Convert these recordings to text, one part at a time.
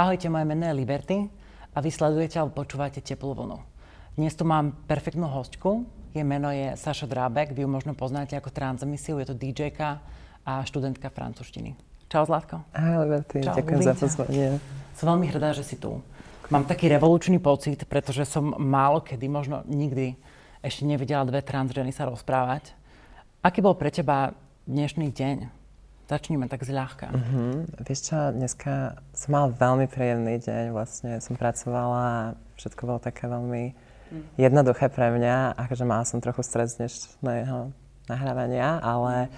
Ahojte, moje meno je Liberty a vy sledujete alebo počúvate Teplú vlnu. Dnes tu mám perfektnú hostku. Jej meno je Saša Drábek, vy ju možno poznáte ako Transmisiu, je to dj a študentka francúzštiny. Čau Zlatko. Ahoj Liberty, Čau, ďakujem za pozvanie. Som veľmi hrdá, že si tu. Mám taký revolučný pocit, pretože som málo kedy, možno nikdy, ešte nevidela dve transženy sa rozprávať. Aký bol pre teba dnešný deň? Začníme tak zľahka. Uh-huh. Vieš čo, dneska som mal veľmi príjemný deň, vlastne som pracovala a všetko bolo také veľmi mm. jednoduché pre mňa, akože mala som trochu stres dnešného nahrávania, ale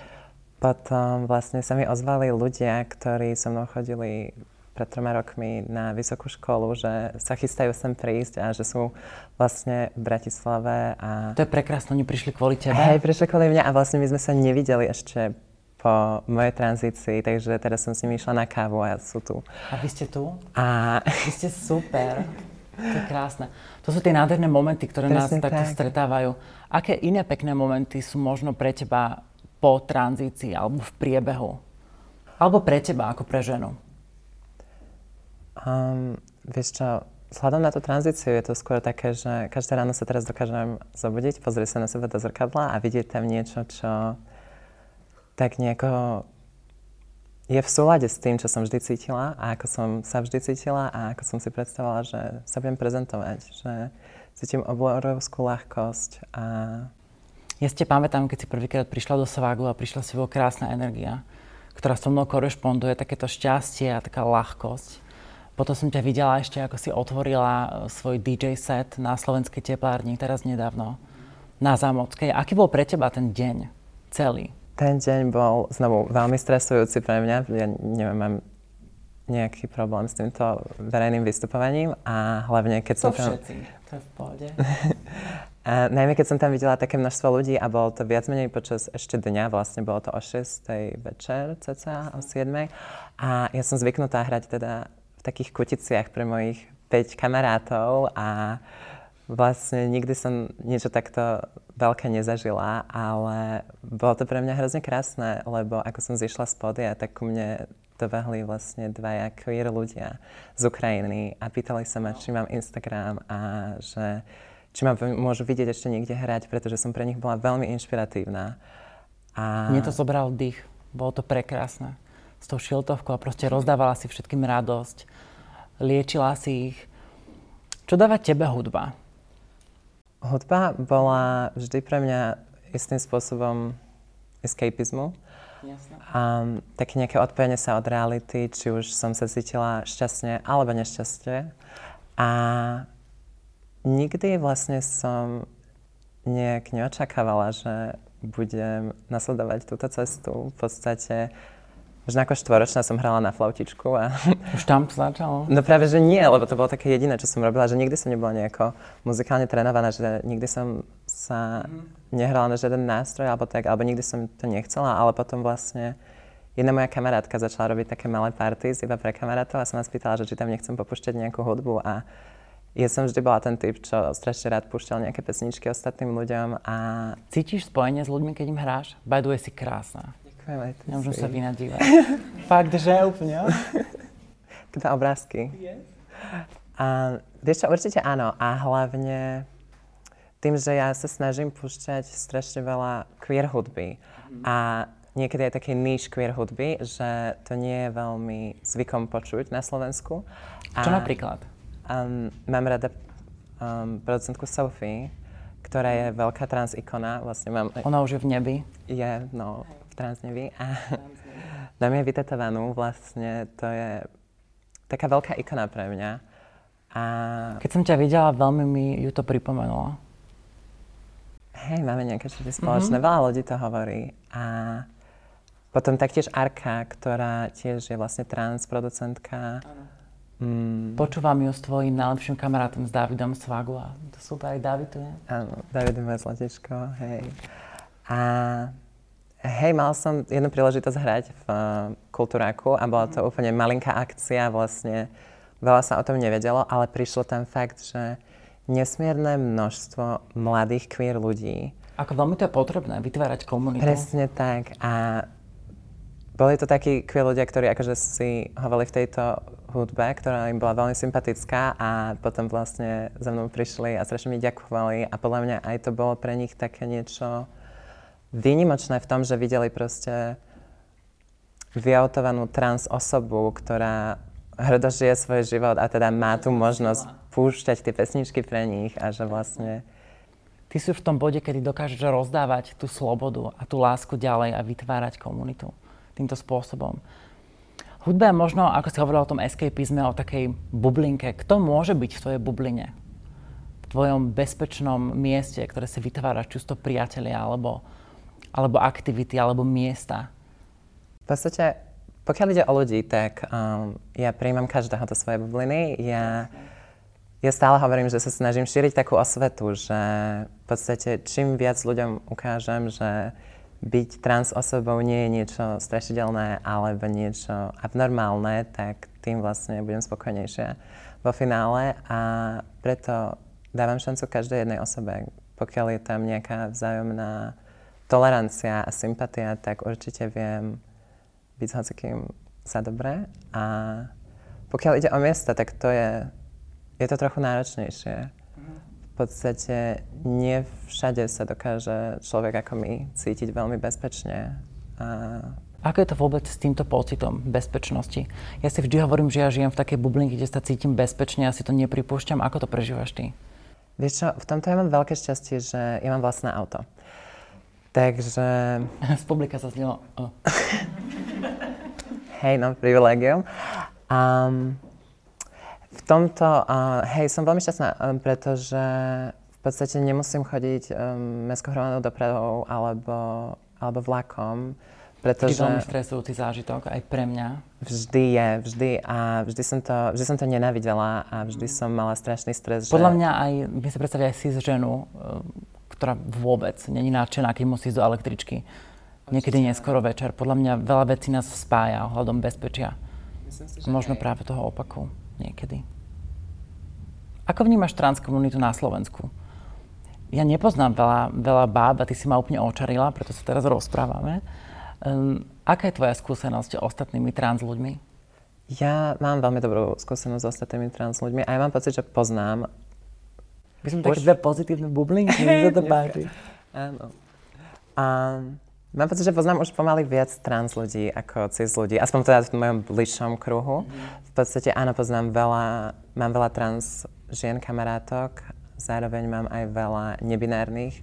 potom vlastne sa mi ozvali ľudia, ktorí so mnou chodili pred troma rokmi na vysokú školu, že sa chystajú sem prísť a že sú vlastne v Bratislave. A... To je prekrásne, oni prišli kvôli tebe. Hej, prišli kvôli mňa a vlastne my sme sa nevideli ešte po mojej tranzícii, takže teraz som s nimi išla na kávu a sú tu. A vy ste tu? A... Vy ste super. To je krásne. To sú tie nádherné momenty, ktoré Presne nás takto tak. stretávajú. Aké iné pekné momenty sú možno pre teba po tranzícii alebo v priebehu? Alebo pre teba ako pre ženu? Um, vieš čo, vzhľadom na tú tranzíciu je to skôr také, že každé ráno sa teraz dokážem zobudiť, pozrieť sa na seba do zrkadla a vidieť tam niečo, čo tak nejako je v súlade s tým, čo som vždy cítila a ako som sa vždy cítila a ako som si predstavovala, že sa budem prezentovať, že cítim obrovskú ľahkosť a... Ja si pamätám, keď si prvýkrát prišla do Svagu a prišla si vo krásna energia, ktorá so mnou korešponduje, takéto šťastie a taká ľahkosť. Potom som ťa videla ešte, ako si otvorila e, svoj DJ set na slovenskej teplárni, teraz nedávno, na Zámockej. Aký bol pre teba ten deň celý? Ten deň bol znovu veľmi stresujúci pre mňa. Ja neviem, mám nejaký problém s týmto verejným vystupovaním a hlavne keď som to tam... všetci, to je v pohode. a najmä keď som tam videla také množstvo ľudí a bolo to viac menej počas ešte dňa, vlastne bolo to o 6. večer, cca o 7. A ja som zvyknutá hrať teda v takých kuticiach pre mojich 5 kamarátov a vlastne nikdy som niečo takto veľké nezažila, ale bolo to pre mňa hrozne krásne, lebo ako som zišla z podia, tak ku mne dobehli vlastne dvaja queer ľudia z Ukrajiny a pýtali sa ma, či mám Instagram a že či ma môžu vidieť ešte niekde hrať, pretože som pre nich bola veľmi inšpiratívna. A... Mne to zobral dých. Bolo to prekrásne. S tou šiltovkou a proste rozdávala si všetkým radosť. Liečila si ich. Čo dáva tebe hudba? Hudba bola vždy pre mňa istým spôsobom escapizmu. Jasne. Um, také nejaké odpojenie sa od reality, či už som sa cítila šťastne alebo nešťastie. A nikdy vlastne som nejak neočakávala, že budem nasledovať túto cestu. V podstate už ako štvoročná som hrala na flautičku a... Už tam to začalo? No práve, že nie, lebo to bolo také jediné, čo som robila, že nikdy som nebola nejako muzikálne trénovaná, že nikdy som sa mm. nehrala na žiaden nástroj alebo tak, alebo nikdy som to nechcela, ale potom vlastne jedna moja kamarátka začala robiť také malé parties iba pre kamarátov a som ma spýtala, že či tam nechcem popušťať nejakú hudbu a ja som vždy bola ten typ, čo strašne rád púšťal nejaké pesničky ostatným ľuďom a... Cítiš spojenie s ľuďmi, keď im hráš? By the way, si krásna. Ty Nemôžem sa vynadívať. Fakt, že úplne. Teda obrázky. Yes. A, vieš čo, určite áno. A hlavne tým, že ja sa snažím púšťať strašne veľa queer hudby. Mm-hmm. A niekedy aj také níž queer hudby, že to nie je veľmi zvykom počuť na Slovensku. A, Čo napríklad? Um, mám rada um, producentku Sophie, ktorá je veľká trans ikona. Vlastne mám... Ona už je v nebi? Je, no v Transnevi a dám je vytetovanú vlastne, to je taká veľká ikona pre mňa. A... Keď som ťa videla, veľmi mi ju to pripomenulo. Hej, máme nejaké všetky spoločné, mm-hmm. veľa ľudí to hovorí. A potom taktiež Arka, ktorá tiež je vlastne trans producentka. Mm. Počúvam ju s tvojim najlepším kamarátom, s Davidom Svagu a to super, aj David je. Áno, David je moje hej. A Hej, mal som jednu príležitosť hrať v uh, Kultúráku a bola to úplne malinká akcia, vlastne veľa sa o tom nevedelo, ale prišlo tam fakt, že nesmierne množstvo mladých queer ľudí. Ako veľmi to je potrebné, vytvárať komunitu. Presne tak. A boli to takí queer ľudia, ktorí akože si hovorili v tejto hudbe, ktorá im bola veľmi sympatická a potom vlastne za mnou prišli a strašne mi ďakovali a podľa mňa aj to bolo pre nich také niečo výnimočné v tom, že videli proste vyautovanú trans osobu, ktorá hrdo žije svoj život a teda má tu možnosť púšťať tie pesničky pre nich a že vlastne Ty si v tom bode, kedy dokážeš rozdávať tú slobodu a tú lásku ďalej a vytvárať komunitu týmto spôsobom. Hudba je možno, ako si hovorila o tom escapizme, o takej bublinke. Kto môže byť v tvojej bubline? V tvojom bezpečnom mieste, ktoré si vytváraš, čisto priatelia, alebo, alebo aktivity, alebo miesta? V podstate, pokiaľ ide o ľudí, tak um, ja príjmam každého do svojej bubliny. Ja ja stále hovorím, že sa snažím šíriť takú osvetu, že v podstate čím viac ľuďom ukážem, že byť trans osobou nie je niečo strašidelné alebo niečo abnormálne, tak tým vlastne budem spokojnejšia vo finále a preto dávam šancu každej jednej osobe. Pokiaľ je tam nejaká vzájomná tolerancia a sympatia, tak určite viem byť s hocikým za dobré. A pokiaľ ide o miesta, tak to je je to trochu náročnejšie. V podstate nie všade sa dokáže človek ako my cítiť veľmi bezpečne. A... Ako je to vôbec s týmto pocitom bezpečnosti? Ja si vždy hovorím, že ja žijem v takej bublinke, kde sa cítim bezpečne, ja si to nepripúšťam. Ako to prežívaš ty? Vieš čo, v tomto ja mám veľké šťastie, že ja mám vlastné auto. Takže... Z publika sa znelo... Oh. Hej, no, privilegium. Um, v tomto, uh, hej, som veľmi šťastná, um, pretože v podstate nemusím chodiť um, mestskou hromadnou dopravou alebo, alebo vlakom. Pretože... To je veľmi stresujúci zážitok aj pre mňa. Vždy je, vždy a vždy som to, vždy som to nenávidela a vždy som mala strašný stres. Podľa že... mňa aj, vy si predstaviť aj cis ženu, uh, ktorá vôbec není nadšená, keď musí ísť do električky. Niekedy neskoro večer. Podľa mňa veľa vecí nás spája ohľadom bezpečia. Myslím si, že Možno aj. práve toho opaku niekedy. Ako vnímaš trans komunitu na Slovensku? Ja nepoznám veľa, veľa báb a ty si ma úplne očarila, preto sa teraz rozprávame. Um, aká je tvoja skúsenosť s ostatnými trans ľuďmi? Ja mám veľmi dobrú skúsenosť s ostatnými trans ľuďmi a ja mám pocit, že poznám. My sme také dve pozitívne bublinky, mi sa to páči. Áno. Um, Mám pocit, že poznám už pomaly viac trans ľudí ako cis ľudí, aspoň teda v mojom bližšom kruhu. Mm-hmm. V podstate áno, poznám veľa, mám veľa trans žien kamarátok, zároveň mám aj veľa nebinárnych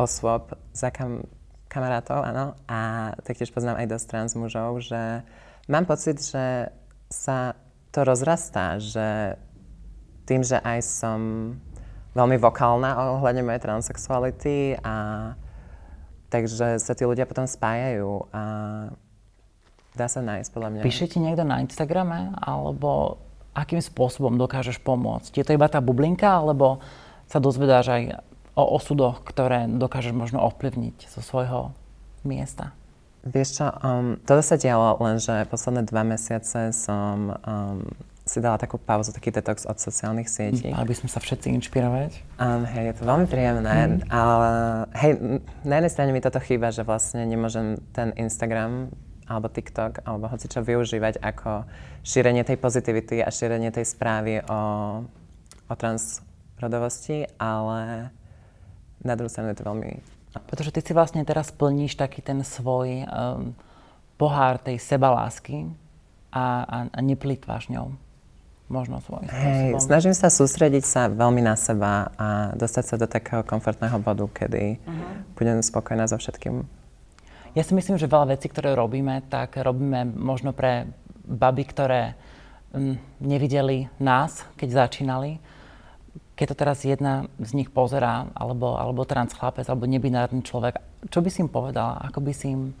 osôb za kam, kamarátov, áno. A taktiež poznám aj dosť trans mužov, že mám pocit, že sa to rozrastá, že tým, že aj som veľmi vokálna ohľadne mojej transexuality a Takže sa tí ľudia potom spájajú a dá sa nájsť podľa mňa. Píše ti niekto na Instagrame alebo akým spôsobom dokážeš pomôcť? Je to iba tá bublinka alebo sa dozvedáš aj o osudoch, ktoré dokážeš možno ovplyvniť zo svojho miesta? Vieš čo, um, toto sa dialo, lenže posledné dva mesiace som um, si dala takú pauzu, taký detox od sociálnych sietí. Mm, aby sme sa všetci inšpirovať. Um, hej, je to veľmi príjemné, mm. ale hej, na jednej strane mi toto chýba, že vlastne nemôžem ten Instagram alebo TikTok alebo hoci čo využívať ako šírenie tej pozitivity a šírenie tej správy o, o transrodovosti, ale na druhú stranu je to veľmi... Pretože ty si vlastne teraz plníš taký ten svoj um, pohár tej sebalásky a, a, a neplýtváš ňou možno svojím Hej, snažím sa sústrediť sa veľmi na seba a dostať sa do takého komfortného bodu, kedy uh-huh. budem spokojná so všetkým. Ja si myslím, že veľa vecí, ktoré robíme, tak robíme možno pre baby, ktoré m, mm, nevideli nás, keď začínali. Keď to teraz jedna z nich pozerá, alebo, alebo trans chlapec, alebo nebinárny človek, čo by si im povedala? Ako by si im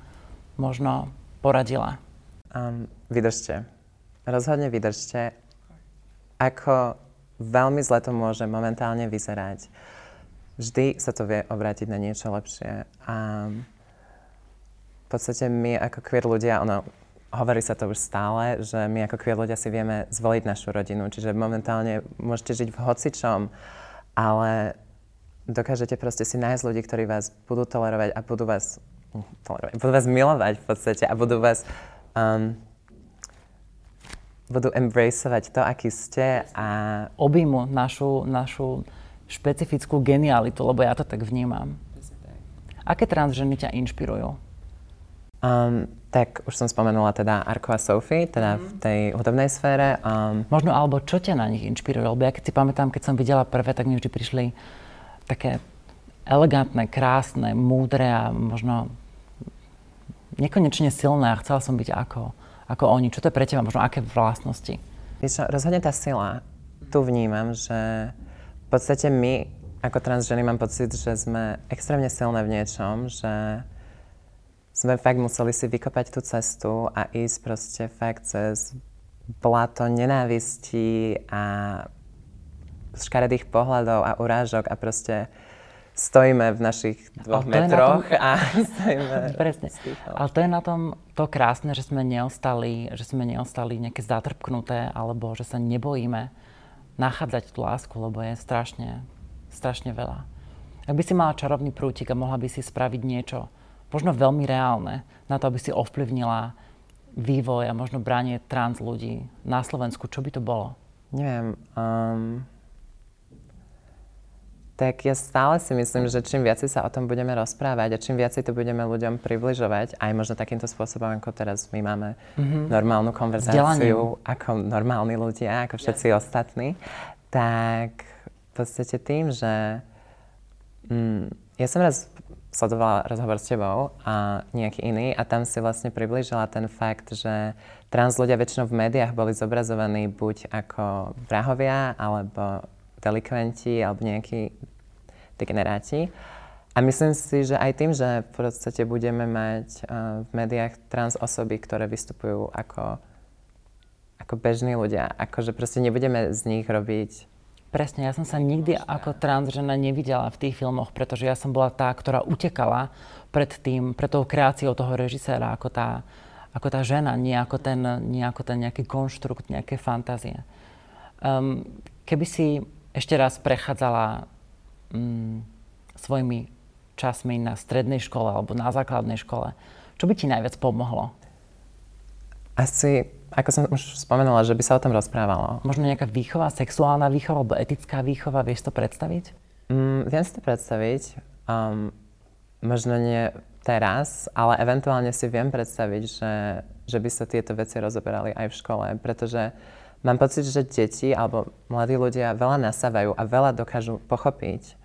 možno poradila? Um, vydržte. Rozhodne vydržte ako veľmi zle to môže momentálne vyzerať. Vždy sa to vie obrátiť na niečo lepšie. A v podstate my ako queer ľudia, ono, hovorí sa to už stále, že my ako queer ľudia si vieme zvoliť našu rodinu. Čiže momentálne môžete žiť v hocičom, ale dokážete proste si nájsť ľudí, ktorí vás budú tolerovať a budú vás, tolerovať, budú vás milovať v podstate a budú vás um, budú embraceovať to, aký ste a... Objímu našu, našu špecifickú genialitu, lebo ja to tak vnímam. Aké transženy ťa inšpirujú? Um, tak už som spomenula teda Arko a Sophie, teda v tej hudobnej sfére. Um, Možno alebo čo ťa na nich inšpiruje? Lebo ja keď si pamätám, keď som videla prvé, tak mi vždy prišli také elegantné, krásne, múdre a možno nekonečne silné a chcela som byť ako, ako oni. Čo to je pre teba? Možno aké vlastnosti? Vieš rozhodne tá sila. Tu vnímam, že v podstate my ako transženy mám pocit, že sme extrémne silné v niečom, že sme fakt museli si vykopať tú cestu a ísť proste fakt cez blato nenávistí a škaredých pohľadov a urážok a proste stojíme v našich dvoch metroch tom... a stojíme... Presne. Ale to je na tom to krásne, že sme neostali, že sme neostali nejaké zatrpknuté alebo že sa nebojíme nachádzať tú lásku, lebo je strašne, strašne veľa. Ak by si mala čarovný prútik a mohla by si spraviť niečo, možno veľmi reálne na to, aby si ovplyvnila vývoj a možno branie trans ľudí na Slovensku, čo by to bolo? Neviem. Um, tak ja stále si myslím, že čím viacej sa o tom budeme rozprávať a čím viacej to budeme ľuďom približovať, aj možno takýmto spôsobom, ako teraz my máme mm-hmm. normálnu konverzáciu, ako normálni ľudia, ako všetci yes. ostatní, tak v podstate tým, že mm, ja som raz sledovala rozhovor s tebou a nejaký iný a tam si vlastne priblížila ten fakt, že trans ľudia väčšinou v médiách boli zobrazovaní buď ako vrahovia, alebo delikventi, alebo nejakí degeneráti. A myslím si, že aj tým, že v podstate budeme mať uh, v médiách trans osoby, ktoré vystupujú ako, ako bežní ľudia, akože proste nebudeme z nich robiť Presne, ja som sa nikdy ako transžena nevidela v tých filmoch, pretože ja som bola tá, ktorá utekala pred tým, pred tou kreáciou toho režiséra ako tá, ako tá žena, nie ako ten, nie ako ten nejaký konštrukt, nejaké fantázie. Um, keby si ešte raz prechádzala um, svojimi časmi na strednej škole alebo na základnej škole, čo by ti najviac pomohlo? Asi ako som už spomenula, že by sa o tom rozprávalo. Možno nejaká výchova, sexuálna výchova alebo etická výchova, vieš to predstaviť? Mm, viem si to predstaviť. Um, možno nie teraz, ale eventuálne si viem predstaviť, že, že by sa tieto veci rozoberali aj v škole, pretože mám pocit, že deti alebo mladí ľudia veľa nasávajú a veľa dokážu pochopiť,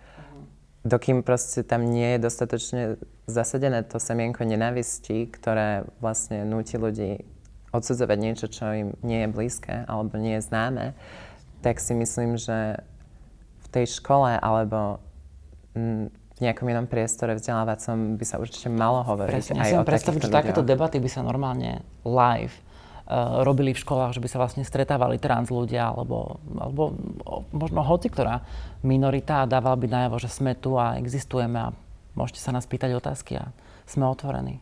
dokým proste tam nie je dostatočne zasadené to semienko nenávisti, ktoré vlastne núti ľudí odsudzovať niečo, čo im nie je blízke alebo nie je známe, tak si myslím, že v tej škole alebo v nejakom inom priestore vzdelávacom by sa určite malo hovoriť Presne, aj ja o predstaviť, že takéto debaty by sa normálne live robili v školách, že by sa vlastne stretávali trans ľudia alebo, alebo možno hoci ktorá minorita a dával by najavo, že sme tu a existujeme a môžete sa nás pýtať otázky a sme otvorení.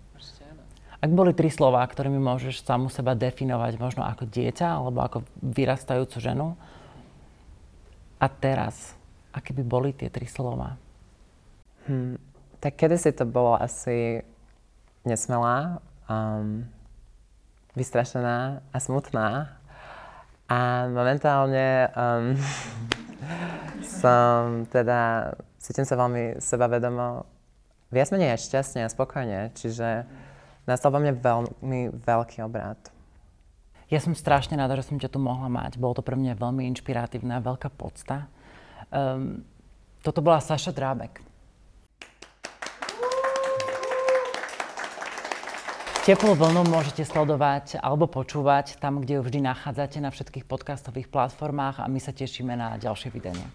Ak boli tri slova, ktorými môžeš samu seba definovať možno ako dieťa alebo ako vyrastajúcu ženu, a teraz, aké by boli tie tri slova? Hmm, tak si to bolo asi nesmelá, um, vystrašená a smutná. A momentálne um, som teda, cítim sa veľmi sebavedomo, viac menej šťastne a spokojne, čiže nastal vo mne veľmi veľký obrát. Ja som strašne rada, že som ťa tu mohla mať. Bolo to pre mňa veľmi inšpiratívne a veľká podsta. Um, toto bola Saša Drábek. Teplú vlnu môžete sledovať alebo počúvať tam, kde ju vždy nachádzate na všetkých podcastových platformách a my sa tešíme na ďalšie videnie.